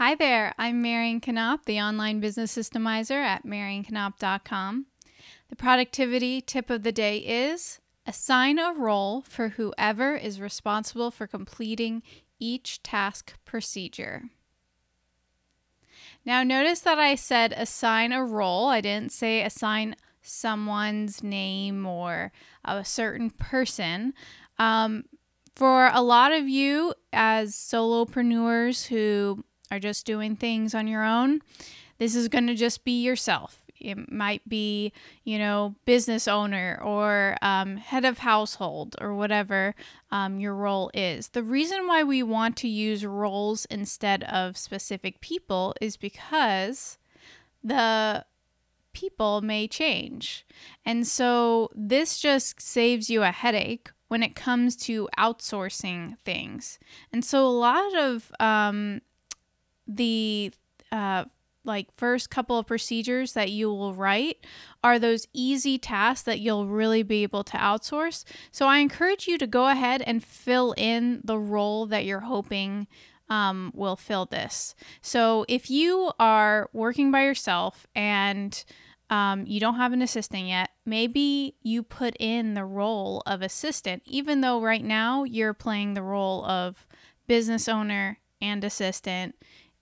Hi there, I'm Marion Knop, the online business systemizer at marionknop.com. The productivity tip of the day is assign a role for whoever is responsible for completing each task procedure. Now, notice that I said assign a role. I didn't say assign someone's name or a certain person. Um, for a lot of you, as solopreneurs who are just doing things on your own, this is going to just be yourself. It might be, you know, business owner or um, head of household or whatever um, your role is. The reason why we want to use roles instead of specific people is because the people may change. And so this just saves you a headache when it comes to outsourcing things. And so a lot of um, the uh, like first couple of procedures that you will write are those easy tasks that you'll really be able to outsource. So I encourage you to go ahead and fill in the role that you're hoping um, will fill this. So if you are working by yourself and um, you don't have an assistant yet, maybe you put in the role of assistant, even though right now you're playing the role of business owner and assistant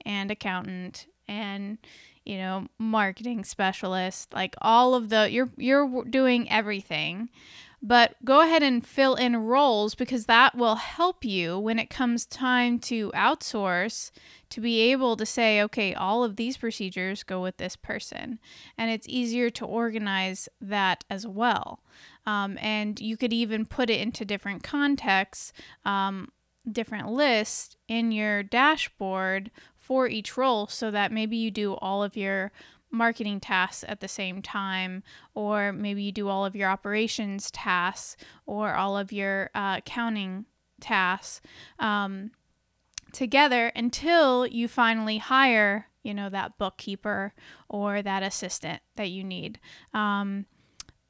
and accountant and you know marketing specialist like all of the you're you're doing everything. But go ahead and fill in roles because that will help you when it comes time to outsource to be able to say okay all of these procedures go with this person. And it's easier to organize that as well. Um, and you could even put it into different contexts um, different lists in your dashboard for each role so that maybe you do all of your marketing tasks at the same time, or maybe you do all of your operations tasks or all of your uh, accounting tasks um, together until you finally hire, you know, that bookkeeper or that assistant that you need. Um,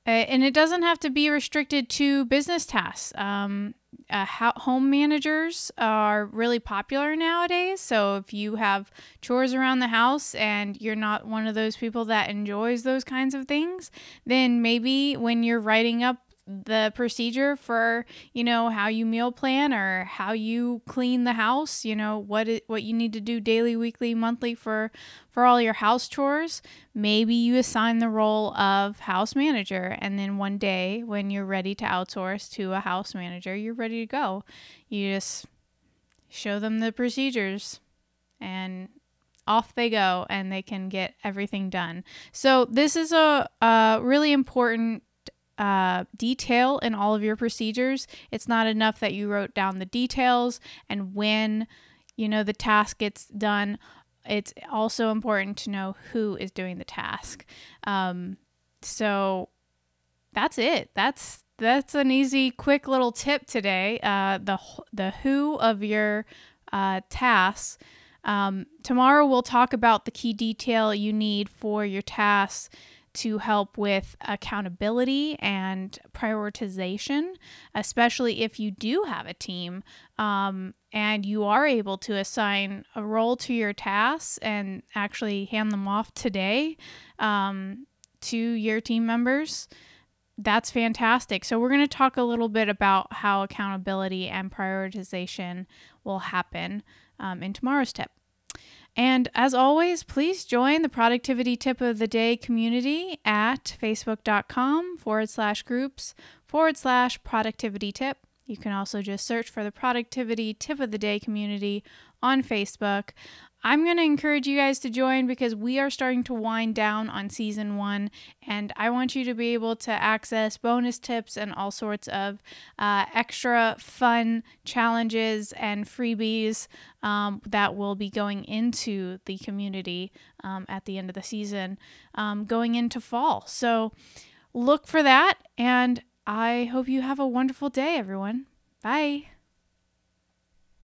and it doesn't have to be restricted to business tasks. Um, uh, home managers are really popular nowadays. So if you have chores around the house and you're not one of those people that enjoys those kinds of things, then maybe when you're writing up the procedure for you know how you meal plan or how you clean the house you know what it, what you need to do daily weekly monthly for for all your house chores. Maybe you assign the role of house manager and then one day when you're ready to outsource to a house manager you're ready to go. You just show them the procedures and off they go and they can get everything done. So this is a, a really important uh, detail in all of your procedures. It's not enough that you wrote down the details and when you know the task gets done. It's also important to know who is doing the task. Um, so that's it. That's that's an easy, quick little tip today. Uh, the the who of your uh, tasks. Um, tomorrow we'll talk about the key detail you need for your tasks to help with accountability and prioritization, especially if you do have a team um, and you are able to assign a role to your tasks and actually hand them off today um, to your team members. That's fantastic. So, we're going to talk a little bit about how accountability and prioritization will happen um, in tomorrow's tip. And as always, please join the Productivity Tip of the Day community at facebook.com forward slash groups forward slash productivity tip. You can also just search for the Productivity Tip of the Day community on Facebook. I'm going to encourage you guys to join because we are starting to wind down on season one, and I want you to be able to access bonus tips and all sorts of uh, extra fun challenges and freebies um, that will be going into the community um, at the end of the season, um, going into fall. So look for that, and I hope you have a wonderful day, everyone. Bye.